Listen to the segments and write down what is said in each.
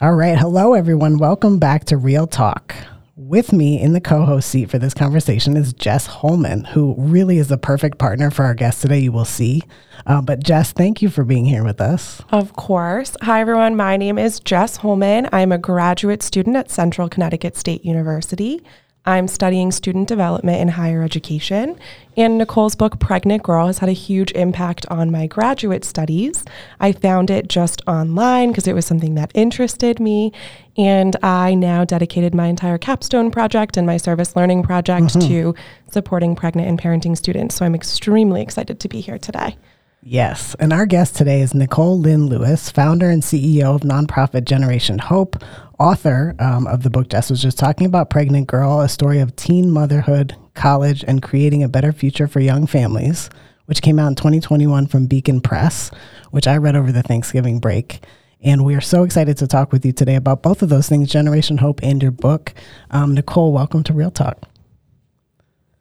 All right. Hello, everyone. Welcome back to Real Talk. With me in the co host seat for this conversation is Jess Holman, who really is the perfect partner for our guest today. You will see. Uh, but, Jess, thank you for being here with us. Of course. Hi, everyone. My name is Jess Holman. I'm a graduate student at Central Connecticut State University. I'm studying student development in higher education, and Nicole's book, Pregnant Girl, has had a huge impact on my graduate studies. I found it just online because it was something that interested me, and I now dedicated my entire capstone project and my service learning project mm-hmm. to supporting pregnant and parenting students. So I'm extremely excited to be here today. Yes. And our guest today is Nicole Lynn Lewis, founder and CEO of nonprofit Generation Hope, author um, of the book Jess was just talking about, Pregnant Girl, a story of teen motherhood, college, and creating a better future for young families, which came out in 2021 from Beacon Press, which I read over the Thanksgiving break. And we are so excited to talk with you today about both of those things, Generation Hope and your book. Um, Nicole, welcome to Real Talk.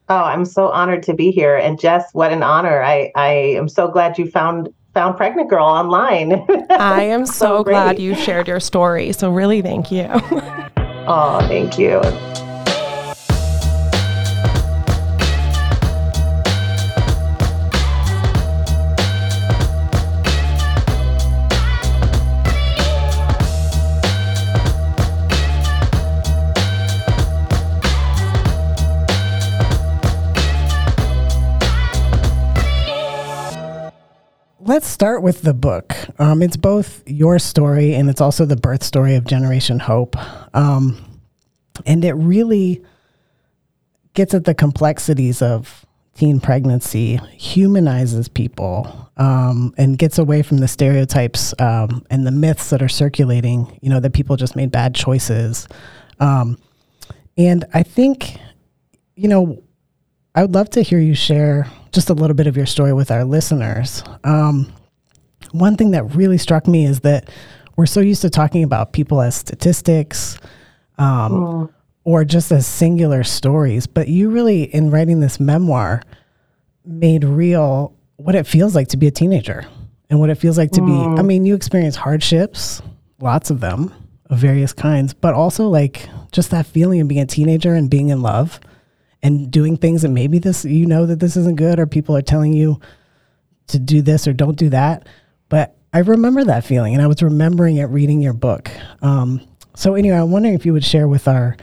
Oh, I'm so honored to be here. And Jess, what an honor. I, I am so glad you found found Pregnant Girl online. I am so, so glad you shared your story. So really thank you. oh, thank you. Let's start with the book. Um, it's both your story and it's also the birth story of Generation Hope. Um, and it really gets at the complexities of teen pregnancy, humanizes people, um, and gets away from the stereotypes um, and the myths that are circulating, you know, that people just made bad choices. Um, and I think, you know, I would love to hear you share just a little bit of your story with our listeners. Um, one thing that really struck me is that we're so used to talking about people as statistics um, mm. or just as singular stories, but you really, in writing this memoir, made real what it feels like to be a teenager and what it feels like to mm. be. I mean, you experience hardships, lots of them of various kinds, but also like just that feeling of being a teenager and being in love and doing things and maybe this you know that this isn't good or people are telling you to do this or don't do that. But i remember that feeling and i was remembering it reading your book. Um, so anyway i'm wondering if you would share with our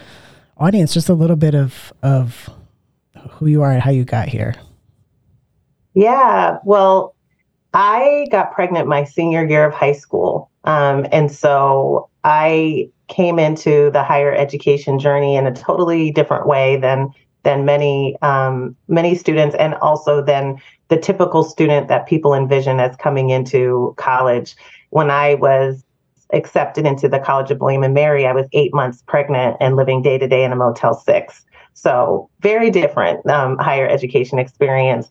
audience just a little bit of of who you are and how you got here. Yeah well i got pregnant my senior year of high school. Um, and so i came into the higher education journey in a totally different way than than many um, many students, and also than the typical student that people envision as coming into college. When I was accepted into the College of William and Mary, I was eight months pregnant and living day to day in a Motel Six. So very different um, higher education experience.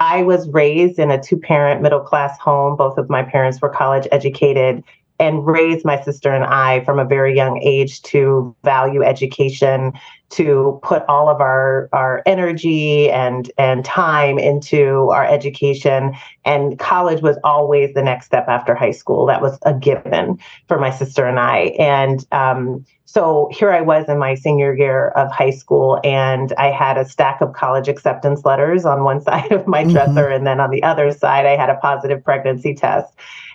I was raised in a two parent middle class home. Both of my parents were college educated and raised my sister and I from a very young age to value education, to put all of our our energy and and time into our education. And college was always the next step after high school. That was a given for my sister and i. And um, so here i was in my senior year of high school and i had a stack of college acceptance letters on one side of my mm-hmm. dresser and then on the other side i had a positive pregnancy test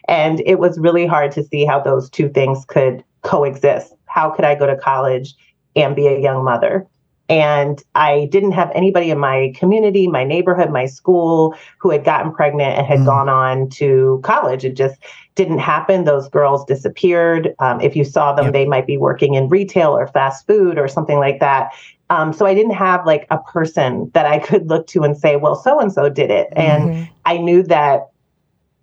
and it was really hard to see how those two things could coexist how could i go to college and be a young mother. And I didn't have anybody in my community, my neighborhood, my school who had gotten pregnant and had mm. gone on to college. It just didn't happen. Those girls disappeared. Um, if you saw them, yep. they might be working in retail or fast food or something like that. Um, so I didn't have like a person that I could look to and say, well, so and so did it. Mm-hmm. And I knew that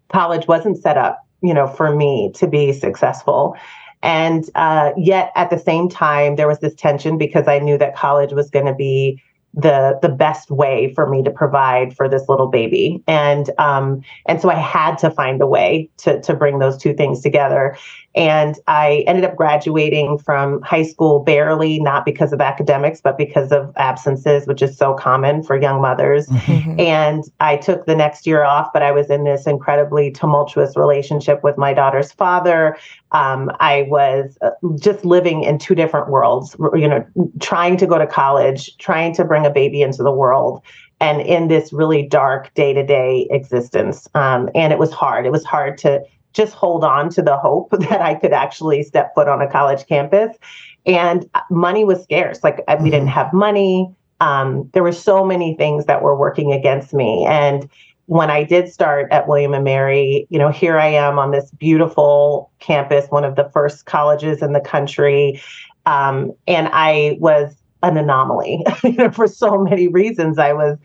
college wasn't set up, you know, for me to be successful. And uh, yet at the same time, there was this tension because I knew that college was going to be the the best way for me to provide for this little baby and um and so i had to find a way to to bring those two things together And I ended up graduating from high school barely, not because of academics, but because of absences, which is so common for young mothers. Mm-hmm. And I took the next year off, but I was in this incredibly tumultuous relationship with my daughter's father. Um, I was uh, just living in two different worlds, you know, trying to go to college, trying to bring a baby into the world and in this really dark day to day existence. Um, and it was hard. It was hard to just hold on to the hope that I could actually step foot on a college campus. And money was scarce. Like we didn't mm-hmm. have money. Um, there were so many things that were working against me. And when I did start at William and Mary, you know, here I am on this beautiful campus, one of the first colleges in the country. Um, and I was an anomaly you know, for so many reasons. I was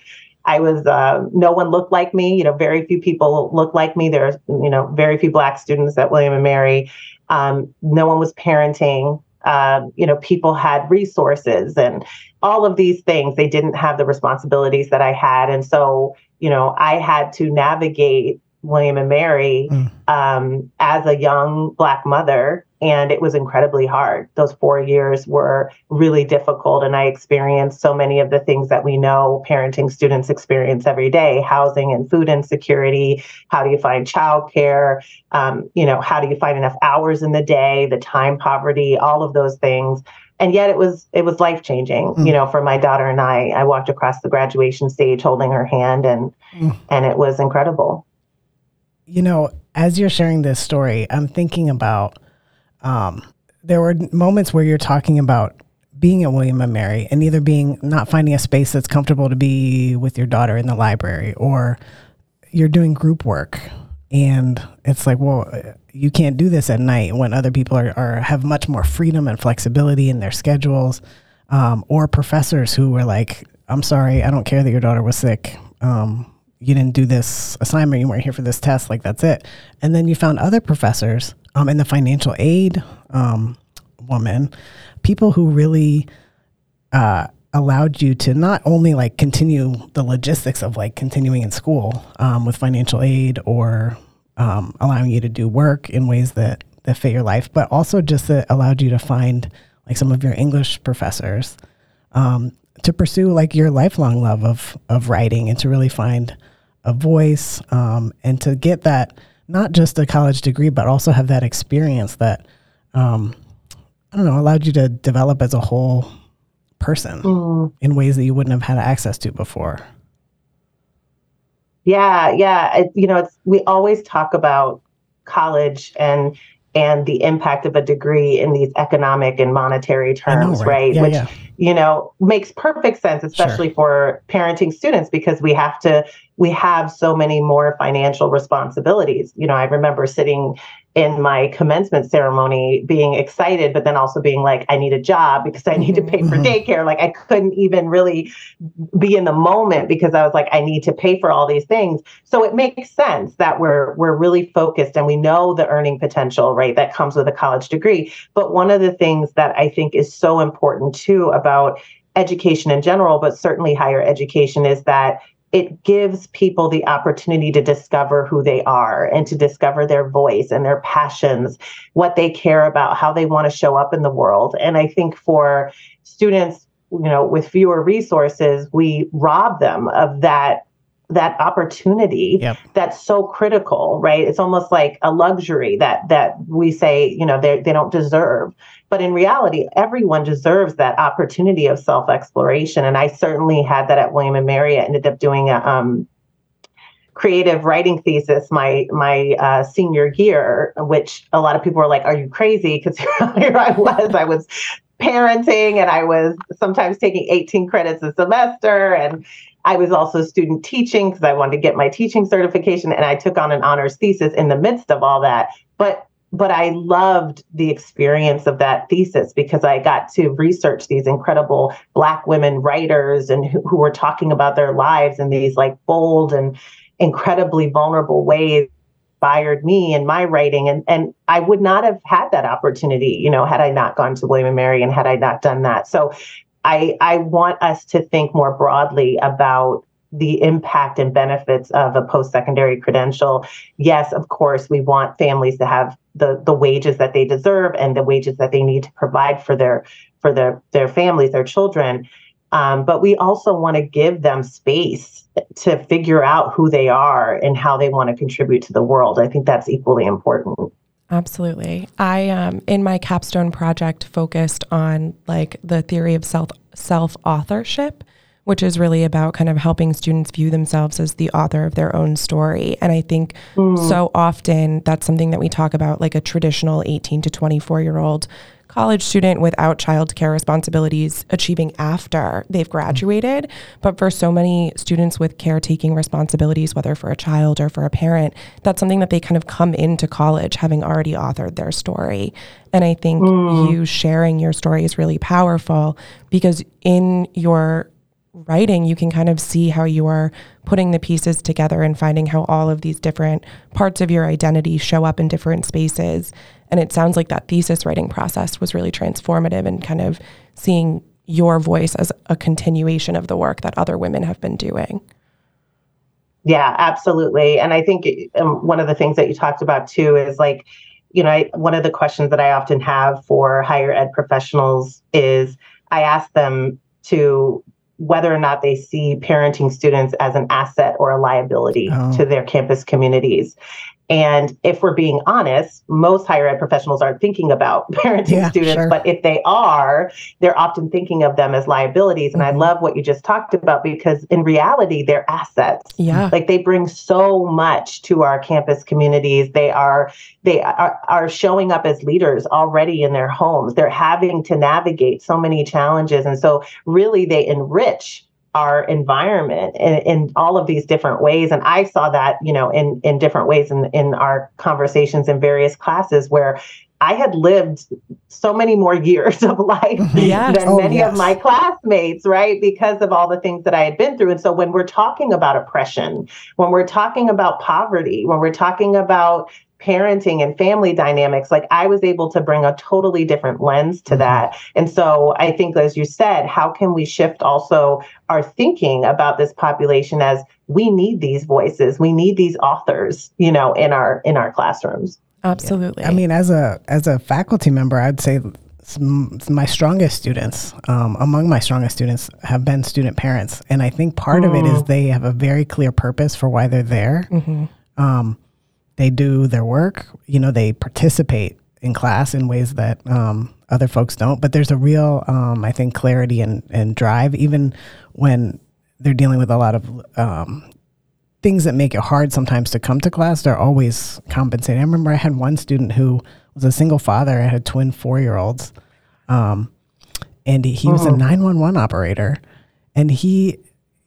I was uh, no one looked like me. You know, very few people looked like me. There's, you know very few black students at William and Mary. Um, no one was parenting. Um, you know, people had resources and all of these things. They didn't have the responsibilities that I had, and so you know, I had to navigate William and Mary mm. um, as a young Black mother. And it was incredibly hard. Those four years were really difficult. And I experienced so many of the things that we know parenting students experience every day housing and food insecurity. How do you find childcare? Um, you know, how do you find enough hours in the day? The time poverty, all of those things and yet it was it was life changing mm. you know for my daughter and i i walked across the graduation stage holding her hand and mm. and it was incredible you know, as you're sharing this story, I'm thinking about um, there were moments where you're talking about being at William and Mary and either being not finding a space that's comfortable to be with your daughter in the library or you're doing group work. And it's like well you can't do this at night when other people are, are have much more freedom and flexibility in their schedules um, or professors who were like i'm sorry i don't care that your daughter was sick. Um, you didn't do this assignment, you weren't here for this test, like that's it. And then you found other professors um, in the financial aid um, woman, people who really uh, allowed you to not only like continue the logistics of like continuing in school um, with financial aid or um, allowing you to do work in ways that, that fit your life, but also just that allowed you to find like some of your English professors um, to pursue like your lifelong love of of writing and to really find a voice um, and to get that not just a college degree but also have that experience that um, I don't know allowed you to develop as a whole person mm. in ways that you wouldn't have had access to before. Yeah, yeah, it, you know, it's we always talk about college and and the impact of a degree in these economic and monetary terms, know, right? right? Yeah, Which yeah. you know makes perfect sense, especially sure. for parenting students, because we have to we have so many more financial responsibilities. You know, I remember sitting in my commencement ceremony being excited, but then also being like, I need a job because I need to pay for mm-hmm. daycare. Like I couldn't even really be in the moment because I was like, I need to pay for all these things. So it makes sense that we're we're really focused and we know the earning potential, right, that comes with a college degree. But one of the things that I think is so important too about education in general, but certainly higher education is that it gives people the opportunity to discover who they are and to discover their voice and their passions, what they care about, how they want to show up in the world. And I think for students, you know, with fewer resources, we rob them of that that opportunity yep. that's so critical right it's almost like a luxury that that we say you know they they don't deserve but in reality everyone deserves that opportunity of self exploration and i certainly had that at william and mary. I ended up doing a um, creative writing thesis my my uh, senior year which a lot of people were like are you crazy? Because here i was. I was parenting and i was sometimes taking 18 credits a semester. And I was also student teaching because I wanted to get my teaching certification. And I took on an honors thesis in the midst of all that. But but I loved the experience of that thesis because I got to research these incredible Black women writers and who, who were talking about their lives in these like bold and incredibly vulnerable ways inspired me in my writing. And and I would not have had that opportunity you know had I not gone to William and Mary and had I not done that. So I, I want us to think more broadly about the impact and benefits of a post-secondary credential. Yes of course we want families to have the the wages that they deserve and the wages that they need to provide for their for their their families their children. Um, but we also want to give them space to figure out who they are and how they want to contribute to the world. I think that's equally important. Absolutely. I um in my capstone project focused on like the theory of self self authorship, which is really about kind of helping students view themselves as the author of their own story. And I think mm. so often that's something that we talk about like a traditional 18 to 24 year old college student without childcare responsibilities achieving after they've graduated. But for so many students with caretaking responsibilities, whether for a child or for a parent, that's something that they kind of come into college having already authored their story. And I think mm. you sharing your story is really powerful because in your writing, you can kind of see how you are putting the pieces together and finding how all of these different parts of your identity show up in different spaces. And it sounds like that thesis writing process was really transformative and kind of seeing your voice as a continuation of the work that other women have been doing. Yeah, absolutely. And I think um, one of the things that you talked about too is like, you know, I, one of the questions that I often have for higher ed professionals is I ask them to whether or not they see parenting students as an asset or a liability oh. to their campus communities. And if we're being honest, most higher ed professionals aren't thinking about parenting yeah, students, sure. but if they are, they're often thinking of them as liabilities. And mm-hmm. I love what you just talked about because in reality, they're assets. Yeah. Like they bring so much to our campus communities. They are they are, are showing up as leaders already in their homes. They're having to navigate so many challenges. And so really they enrich our environment in, in, all of these different ways. And I saw that, you know, in, in different ways in, in our conversations in various classes where I had lived so many more years of life yes. than oh, many yes. of my classmates, right? Because of all the things that I had been through. And so when we're talking about oppression, when we're talking about poverty, when we're talking about parenting and family dynamics, like I was able to bring a totally different lens to mm-hmm. that. And so I think, as you said, how can we shift also our thinking about this population as we need these voices, we need these authors, you know, in our in our classrooms. Absolutely. Yeah. I mean, as a as a faculty member, I'd say my strongest students, um, among my strongest students, have been student parents, and I think part mm. of it is mm. they have a very clear purpose for why they're there. Mm-hmm. Um, they do their work. You know, they participate in class in ways that um, other folks don't. But there's a real, um, I think, clarity and, and drive, even when they're dealing with a lot of um, things that make it hard sometimes to come to class. They're always compensating. I remember I had one student who was a single father. I had twin four year olds, um, and he, he was a uh-huh. nine one one operator, and he,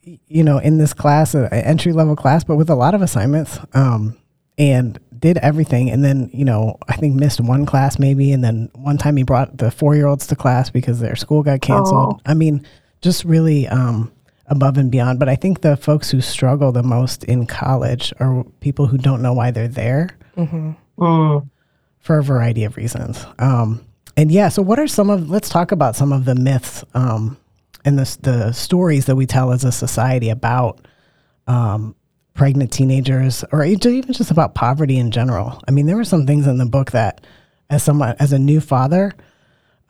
you know, in this class, an entry level class, but with a lot of assignments. Um, and did everything and then you know i think missed one class maybe and then one time he brought the four year olds to class because their school got canceled Aww. i mean just really um, above and beyond but i think the folks who struggle the most in college are people who don't know why they're there mm-hmm. mm. for a variety of reasons um, and yeah so what are some of let's talk about some of the myths um, and the, the stories that we tell as a society about um, pregnant teenagers or even just about poverty in general. I mean, there were some things in the book that, as someone, as a new father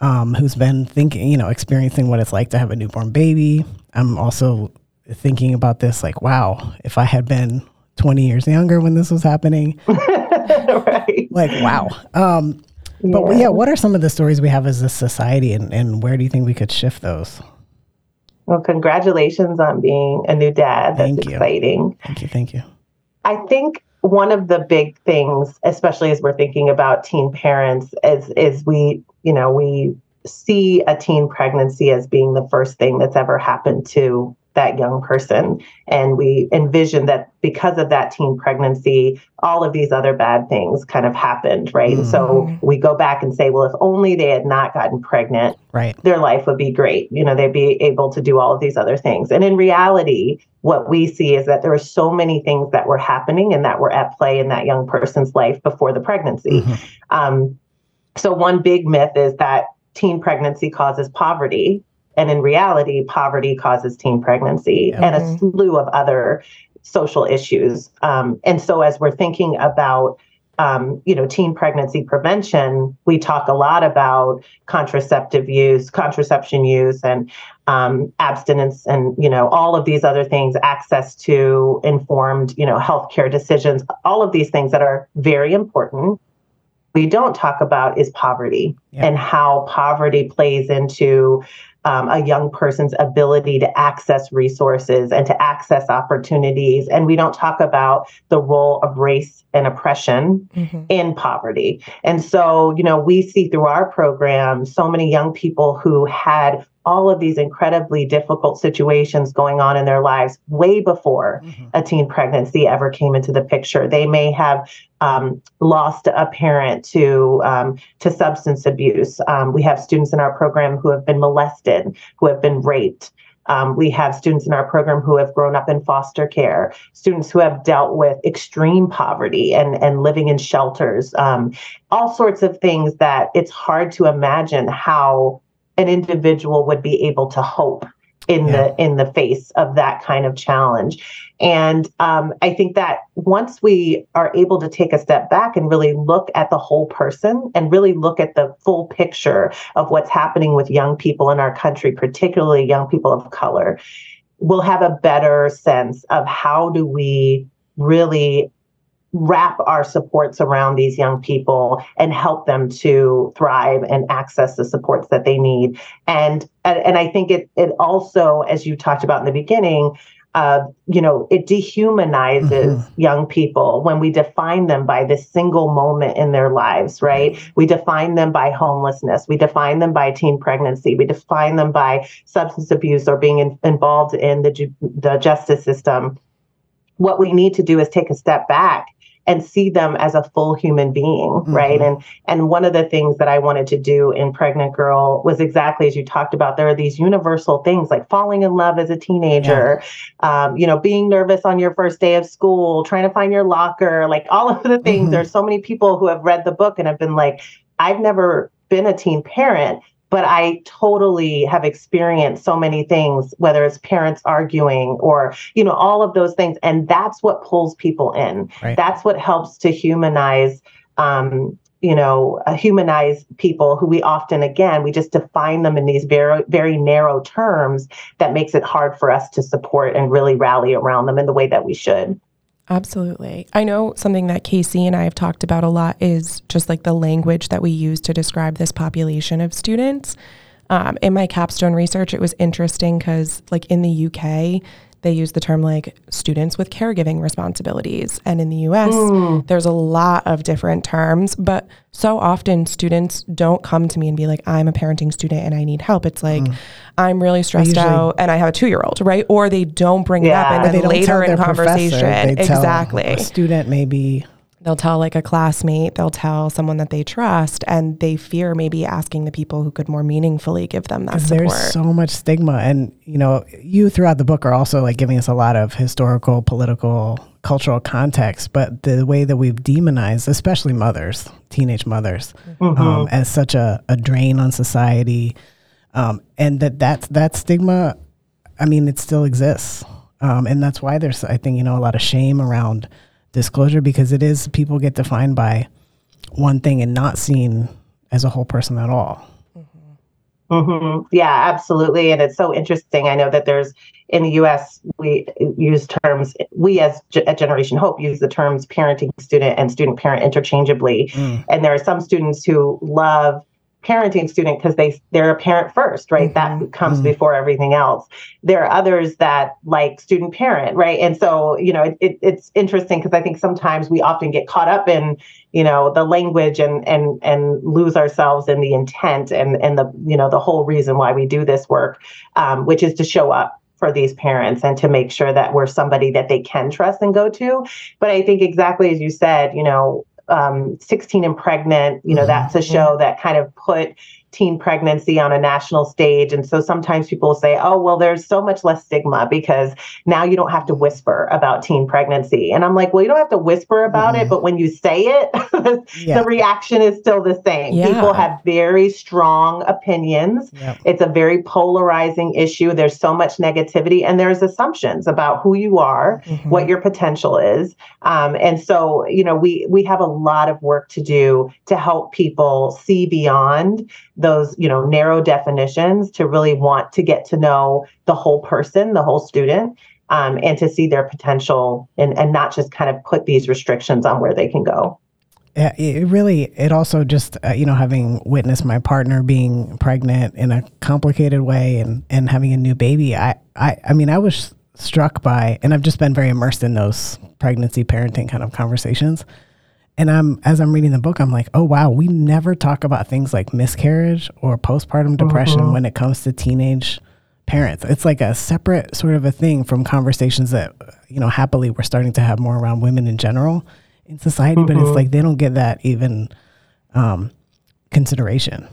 um, who's been thinking, you know, experiencing what it's like to have a newborn baby, I'm also thinking about this like, wow, if I had been 20 years younger when this was happening, right. like, wow. Um, yeah. But yeah, what are some of the stories we have as a society and, and where do you think we could shift those? Well, congratulations on being a new dad. That's thank you. exciting. Thank you. Thank you. I think one of the big things, especially as we're thinking about teen parents, is is we, you know, we see a teen pregnancy as being the first thing that's ever happened to that young person. And we envision that because of that teen pregnancy, all of these other bad things kind of happened, right? Mm-hmm. So we go back and say, well, if only they had not gotten pregnant, right. their life would be great. You know, they'd be able to do all of these other things. And in reality, what we see is that there are so many things that were happening and that were at play in that young person's life before the pregnancy. Mm-hmm. Um, so one big myth is that teen pregnancy causes poverty And in reality, poverty causes teen pregnancy and a slew of other social issues. Um, and so, as we're thinking about um, you know, teen pregnancy prevention, we talk a lot about contraceptive use, contraception use, and um, abstinence, and you know, all of these other things, access to informed, you know, healthcare decisions, all of these things that are very important. We don't talk about is poverty yeah. and how poverty plays into um, a young person's ability to access resources and to access opportunities. And we don't talk about the role of race and oppression mm-hmm. in poverty. And so, you know, we see through our program so many young people who had all of these incredibly difficult situations going on in their lives way before mm-hmm. a teen pregnancy ever came into the picture. They may have um, lost a parent to um, to substance abuse. Um, we have students in our program who have been molested, who have been raped. Um, we have students in our program who have grown up in foster care, students who have dealt with extreme poverty and, and living in shelters, um, all sorts of things that it's hard to imagine how an individual would be able to hope in yeah. the in the face of that kind of challenge and um, i think that once we are able to take a step back and really look at the whole person and really look at the full picture of what's happening with young people in our country particularly young people of color we'll have a better sense of how do we really wrap our supports around these young people and help them to thrive and access the supports that they need. And and, I think it it also, as you talked about in the beginning, uh, you know, it dehumanizes mm-hmm. young people when we define them by this single moment in their lives, right? We define them by homelessness. We define them by teen pregnancy. We define them by substance abuse or being in, involved in the, ju- the justice system. What we need to do is take a step back and see them as a full human being mm-hmm. right and and one of the things that i wanted to do in pregnant girl was exactly as you talked about there are these universal things like falling in love as a teenager yeah. um, you know being nervous on your first day of school trying to find your locker like all of the things mm-hmm. there's so many people who have read the book and have been like i've never been a teen parent but I totally have experienced so many things, whether it's parents arguing or, you know, all of those things. And that's what pulls people in. Right. That's what helps to humanize, um, you know, uh, humanize people who we often, again, we just define them in these very, very narrow terms that makes it hard for us to support and really rally around them in the way that we should. Absolutely. I know something that Casey and I have talked about a lot is just like the language that we use to describe this population of students. Um, in my capstone research, it was interesting because, like, in the UK, they use the term like students with caregiving responsibilities. And in the US, mm. there's a lot of different terms, but so often students don't come to me and be like, I'm a parenting student and I need help. It's like, mm. I'm really stressed usually, out and I have a two year old, right? Or they don't bring yeah. it up and then later in conversation. Exactly. A student maybe they'll tell like a classmate, they'll tell someone that they trust, and they fear maybe asking the people who could more meaningfully give them that support. There's so much stigma, and you know, you throughout the book are also like giving us a lot of historical, political, cultural context. But the way that we've demonized, especially mothers, teenage mothers, mm-hmm. um, as such a, a drain on society, um, and that that that stigma, I mean, it still exists, um, and that's why there's, I think, you know, a lot of shame around disclosure because it is people get defined by one thing and not seen as a whole person at all. Mm-hmm. mm-hmm. Yeah, absolutely. And it's so interesting. I know that there's in the US, we use terms, we as at Generation Hope use the terms parenting student and student parent interchangeably. Mm. And there are some students who love parenting student because they they're a parent first right mm-hmm. that comes mm-hmm. before everything else there are others that like student parent right and so you know it, it, it's interesting because i think sometimes we often get caught up in you know the language and and and lose ourselves in the intent and and the you know the whole reason why we do this work um, which is to show up for these parents and to make sure that we're somebody that they can trust and go to. But I think exactly as you said, you know, um, 16 and pregnant you know mm-hmm. that's a show that kind of put teen pregnancy on a national stage. And so sometimes people say, oh, well, there's so much less stigma because now you don't have to whisper about teen pregnancy. And I'm like, well, you don't have to whisper about mm-hmm. it, but when you say it, yeah. the reaction is still the same. Yeah. People have very strong opinions. Yep. It's a very polarizing issue. There's so much negativity and there's assumptions about who you are, mm-hmm. what your potential is. Um, and so, you know, we we have a lot of work to do to help people see beyond those you know narrow definitions to really want to get to know the whole person the whole student um, and to see their potential and, and not just kind of put these restrictions on where they can go. Yeah, it really it also just uh, you know having witnessed my partner being pregnant in a complicated way and and having a new baby i i i mean i was struck by and i've just been very immersed in those pregnancy parenting kind of conversations and I'm as I'm reading the book, I'm like, oh wow, we never talk about things like miscarriage or postpartum depression mm-hmm. when it comes to teenage parents. It's like a separate sort of a thing from conversations that you know happily we're starting to have more around women in general in society, mm-hmm. but it's mm-hmm. like they don't get that even um, consideration.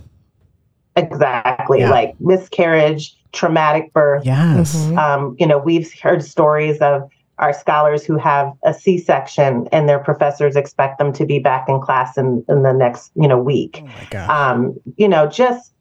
Exactly, yeah. like miscarriage, traumatic birth. Yes, mm-hmm. um, you know we've heard stories of are scholars who have a C-section and their professors expect them to be back in class in, in the next, you know, week. Oh um, you know, just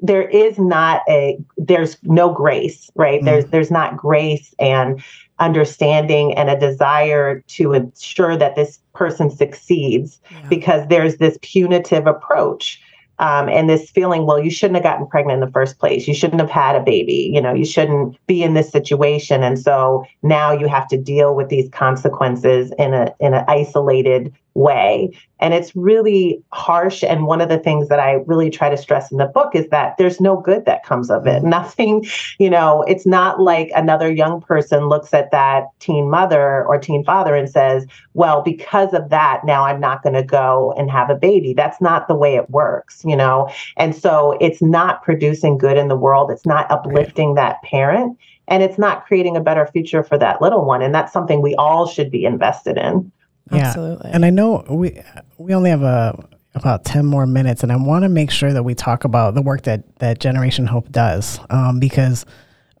there is not a there's no grace, right? Mm. There's there's not grace and understanding and a desire to ensure that this person succeeds yeah. because there's this punitive approach um, and this feeling, well, you shouldn't have gotten pregnant in the first place. You shouldn't have had a baby. You know, you shouldn't be in this situation. And so now you have to deal with these consequences in a in an isolated way. And it's really harsh. And one of the things that I really try to stress in the book is that there's no good that comes of it. Mm-hmm. Nothing, you know, it's not like another young person looks at that teen mother or teen father and says, well, because of that, now I'm not going to go and have a baby. That's not the way it works, you know? And so it's not producing good in the world. It's not uplifting that parent and it's not creating a better future for that little one. And that's something we all should be invested in. Yeah. Absolutely. And I know we we only have a about 10 more minutes and I want to make sure that we talk about the work that that Generation Hope does um, because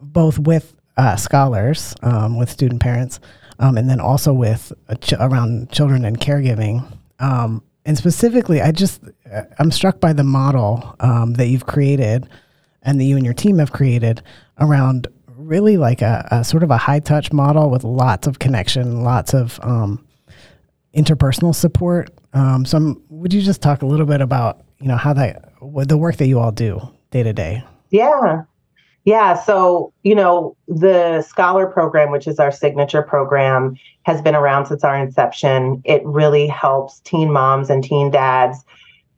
both with uh, scholars, um, with student parents, um, and then also with uh, ch- around children and caregiving. Um, and specifically, I just uh, I'm struck by the model um, that you've created and that you and your team have created around really like a, a sort of a high touch model with lots of connection, lots of um, interpersonal support. Um, so, I'm, would you just talk a little bit about you know how that the work that you all do day to day? Yeah, yeah. So you know the Scholar program, which is our signature program, has been around since our inception. It really helps teen moms and teen dads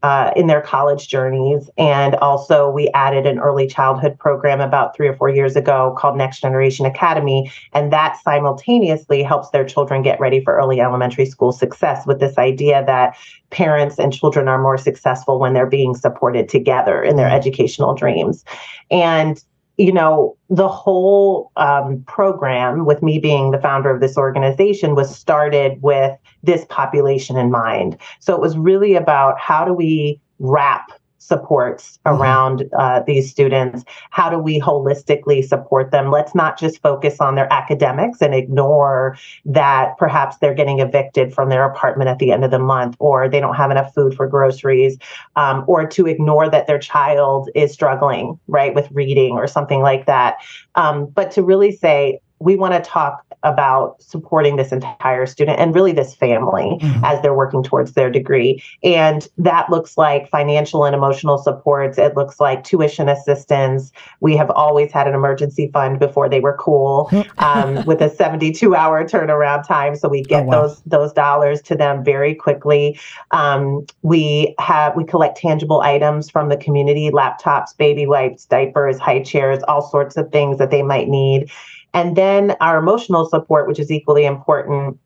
uh, in their college journeys. And also, we added an early childhood program about three or four years ago called Next Generation Academy. And that simultaneously helps their children get ready for early elementary school success with this idea that parents and children are more successful when they're being supported together in their mm-hmm. educational dreams. And you know, the whole um, program, with me being the founder of this organization, was started with this population in mind. So it was really about how do we wrap supports mm-hmm. around uh, these students? How do we holistically support them? Let's not just focus on their academics and ignore that perhaps they're getting evicted from their apartment at the end of the month, or they don't have enough food for groceries, um, or to ignore that their child is struggling, right, with reading or something like that. Um, but to really say, we want to talk about supporting this entire student and really this family mm-hmm. as they're working towards their degree. And that looks like financial and emotional supports. It looks like tuition assistance. We have always had an emergency fund before they were cool um, with a 72 hour turnaround time. So we get oh, wow. those those dollars to them very quickly. Um, we have we collect tangible items from the community, laptops, baby wipes, diapers, high chairs, all sorts of things that they might need. And then our emotional support, which is equally important.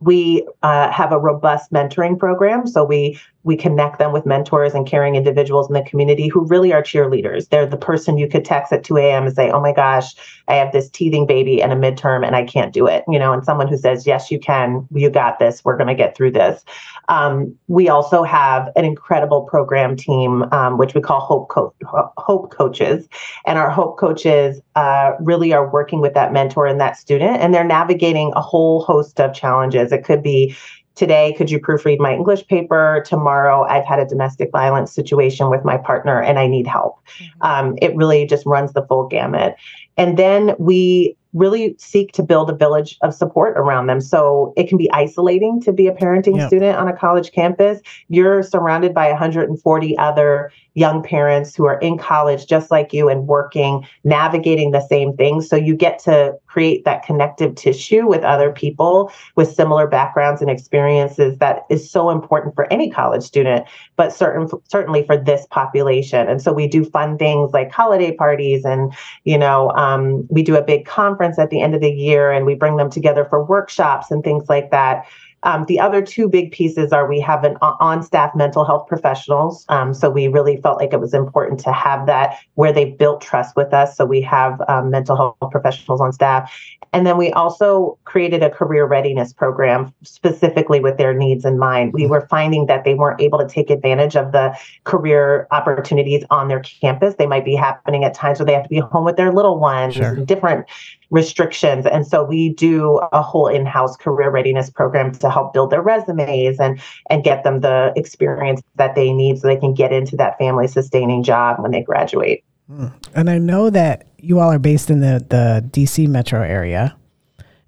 We uh, have a robust mentoring program. So we we connect them with mentors and caring individuals in the community who really are cheerleaders. They're the person you could text at 2 a.m. and say, Oh my gosh, I have this teething baby and a midterm and I can't do it. You know, and someone who says, Yes, you can, you got this, we're going to get through this. Um, we also have an incredible program team, um, which we call Hope, Co- Hope Coaches. And our Hope Coaches uh, really are working with that mentor and that student, and they're navigating a whole host of challenges. It could be today could you proofread my english paper tomorrow i've had a domestic violence situation with my partner and i need help mm-hmm. um, it really just runs the full gamut and then we really seek to build a village of support around them. So it can be isolating to be a parenting yep. student on a college campus. You're surrounded by 140 other young parents who are in college just like you and working, navigating the same things. So you get to create that connective tissue with other people with similar backgrounds and experiences that is so important for any college student, but certain certainly for this population. And so we do fun things like holiday parties and, you know, um, we do a big conference at the end of the year and we bring them together for workshops and things like that. Um, the other two big pieces are we have an on staff mental health professionals. Um, so we really felt like it was important to have that where they built trust with us. So we have um, mental health professionals on staff. And then we also created a career readiness program specifically with their needs in mind. We were finding that they weren't able to take advantage of the career opportunities on their campus. They might be happening at times where they have to be home with their little ones, sure. different restrictions. And so we do a whole in-house career readiness program to help build their resumes and and get them the experience that they need so they can get into that family sustaining job when they graduate. Hmm. And I know that you all are based in the the DC metro area.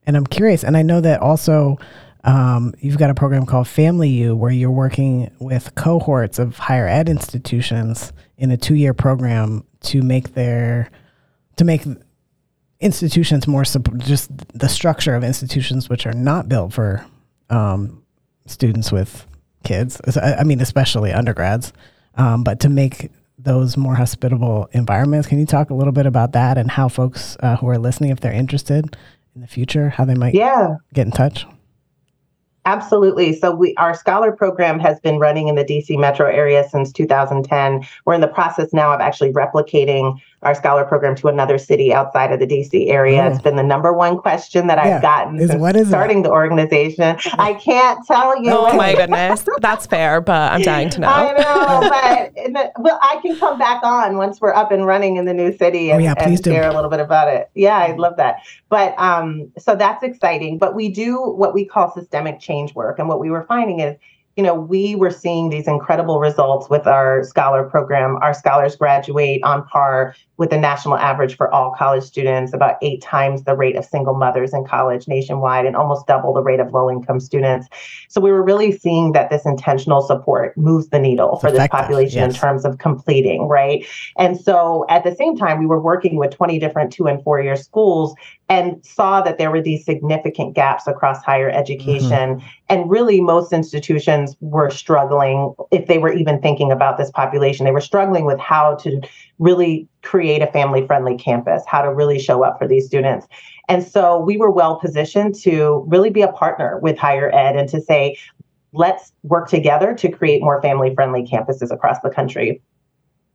And I'm curious, and I know that also um, you've got a program called Family U where you're working with cohorts of higher ed institutions in a two year program to make their to make institutions more just the structure of institutions which are not built for um, students with kids. I mean, especially undergrads, um, but to make those more hospitable environments. Can you talk a little bit about that and how folks uh, who are listening, if they're interested in the future, how they might yeah. get in touch? Absolutely. So we our scholar program has been running in the DC metro area since 2010. We're in the process now of actually replicating our scholar program to another city outside of the DC area. Oh. It's been the number one question that yeah. I've gotten is, since what is starting the organization. I can't tell you. Oh my goodness, that's fair, but I'm dying to know. I know, but well, I can come back on once we're up and running in the new city and, oh, yeah, and share a little bit about it. Yeah, I'd love that. But um, so that's exciting. But we do what we call systemic change work, and what we were finding is you know, we were seeing these incredible results with our scholar program. Our scholars graduate on par with the national average for all college students, about eight times the rate of single mothers in college nationwide, and almost double the rate of low income students. So we were really seeing that this intentional support moves the needle for this population yes. in terms of completing, right? And so at the same time, we were working with 20 different two and four year schools and saw that there were these significant gaps across higher education. Mm-hmm. And really, most institutions were struggling, if they were even thinking about this population, they were struggling with how to really create a family friendly campus, how to really show up for these students. And so we were well positioned to really be a partner with higher ed and to say, let's work together to create more family friendly campuses across the country.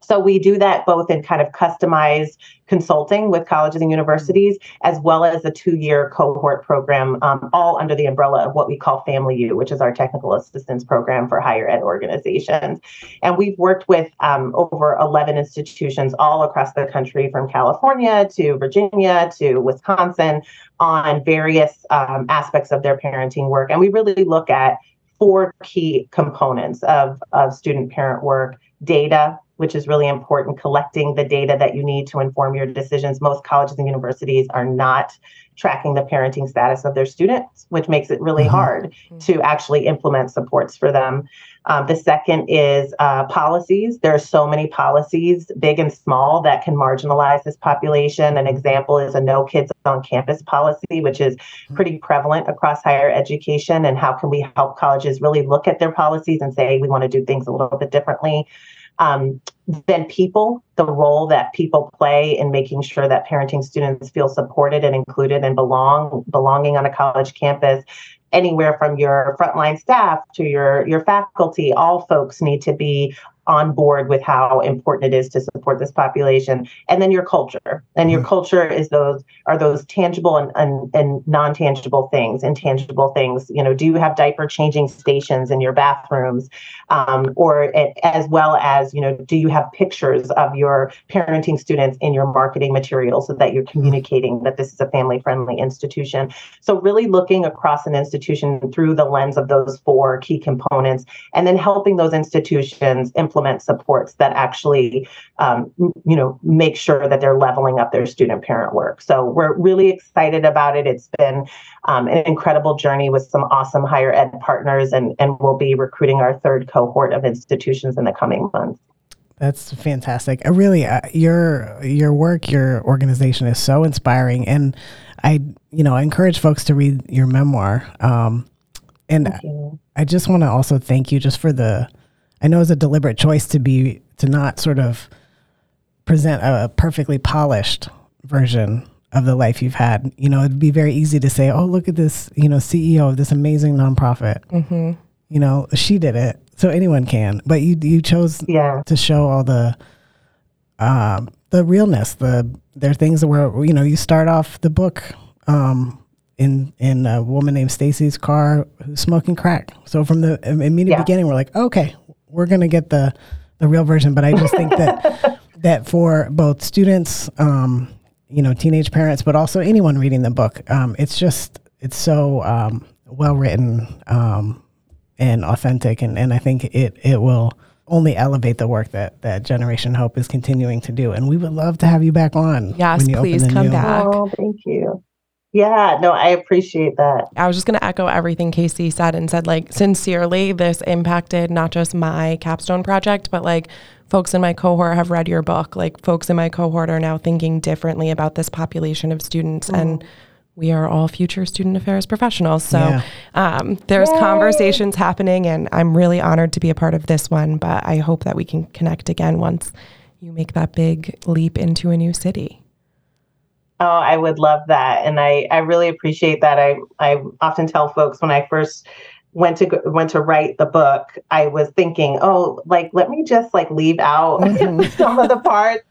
So we do that both in kind of customized consulting with colleges and universities, as well as a two-year cohort program, um, all under the umbrella of what we call Family U, which is our technical assistance program for higher ed organizations. And we've worked with um, over 11 institutions all across the country, from California to Virginia to Wisconsin, on various um, aspects of their parenting work. And we really look at four key components of, of student parent work data which is really important, collecting the data that you need to inform your decisions. Most colleges and universities are not tracking the parenting status of their students, which makes it really mm-hmm. hard mm-hmm. to actually implement supports for them. Um, the second is uh, policies. There are so many policies, big and small, that can marginalize this population. An example is a no kids on campus policy, which is mm-hmm. pretty prevalent across higher education. And how can we help colleges really look at their policies and say, we want to do things a little bit differently? Um, then people, the role that people play in making sure that parenting students feel supported and included and belong belonging on a college campus. anywhere from your frontline staff to your your faculty all folks need to be on board with how important it is to support this population and then your culture and your mm-hmm. culture is those are those tangible and, and, and non-tangible things intangible things you know do you have diaper changing stations in your bathrooms um, or as well as you know do you have pictures of your parenting students in your marketing materials so that you're mm-hmm. communicating that this is a family friendly institution so really looking across an institution through the lens of those four key components and then helping those institutions implement supports that actually, um, you know, make sure that they're leveling up their student parent work. So we're really excited about it. It's been um, an incredible journey with some awesome higher ed partners, and, and we'll be recruiting our third cohort of institutions in the coming months. That's fantastic. I really, uh, your your work, your organization is so inspiring, and I, you know, I encourage folks to read your memoir. Um, and I just want to also thank you just for the I know it's a deliberate choice to be to not sort of present a perfectly polished version of the life you've had. You know, it'd be very easy to say, "Oh, look at this," you know, CEO of this amazing nonprofit. Mm-hmm. You know, she did it, so anyone can. But you you chose yeah. to show all the um, the realness. The there are things where you know you start off the book um, in in a woman named Stacy's car who's smoking crack. So from the immediate yeah. beginning, we're like, okay, we're gonna get the the real version. But I just think that that for both students, um, you know, teenage parents, but also anyone reading the book, um, it's just it's so um, well written um, and authentic, and, and I think it it will only elevate the work that that Generation Hope is continuing to do. And we would love to have you back on. Yes, please come new. back. Oh, thank you. Yeah, no, I appreciate that. I was just going to echo everything Casey said and said, like, sincerely, this impacted not just my capstone project, but like folks in my cohort have read your book. Like, folks in my cohort are now thinking differently about this population of students. Mm. And we are all future student affairs professionals. So yeah. um, there's Yay. conversations happening, and I'm really honored to be a part of this one. But I hope that we can connect again once you make that big leap into a new city. Oh, I would love that, and I I really appreciate that. I I often tell folks when I first went to went to write the book, I was thinking, oh, like let me just like leave out mm-hmm. some of the parts.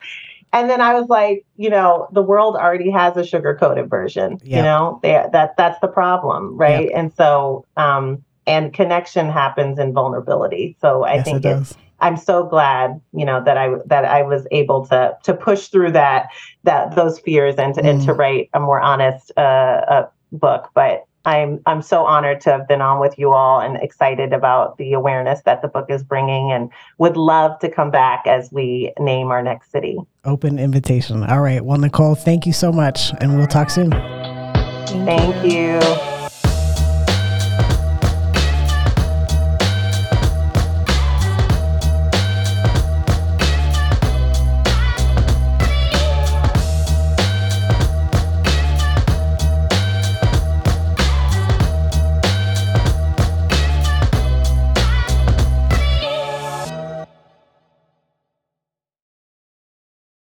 And then I was like, you know, the world already has a sugar coated version. Yep. You know, they, that that's the problem, right? Yep. And so, um, and connection happens in vulnerability. So I yes, think it it's I'm so glad, you know, that I that I was able to to push through that that those fears and to, mm. and to mm. write a more honest uh, uh, book. But I'm I'm so honored to have been on with you all and excited about the awareness that the book is bringing and would love to come back as we name our next city. Open invitation. All right. Well, Nicole, thank you so much and we'll talk soon. Thank, thank you. you.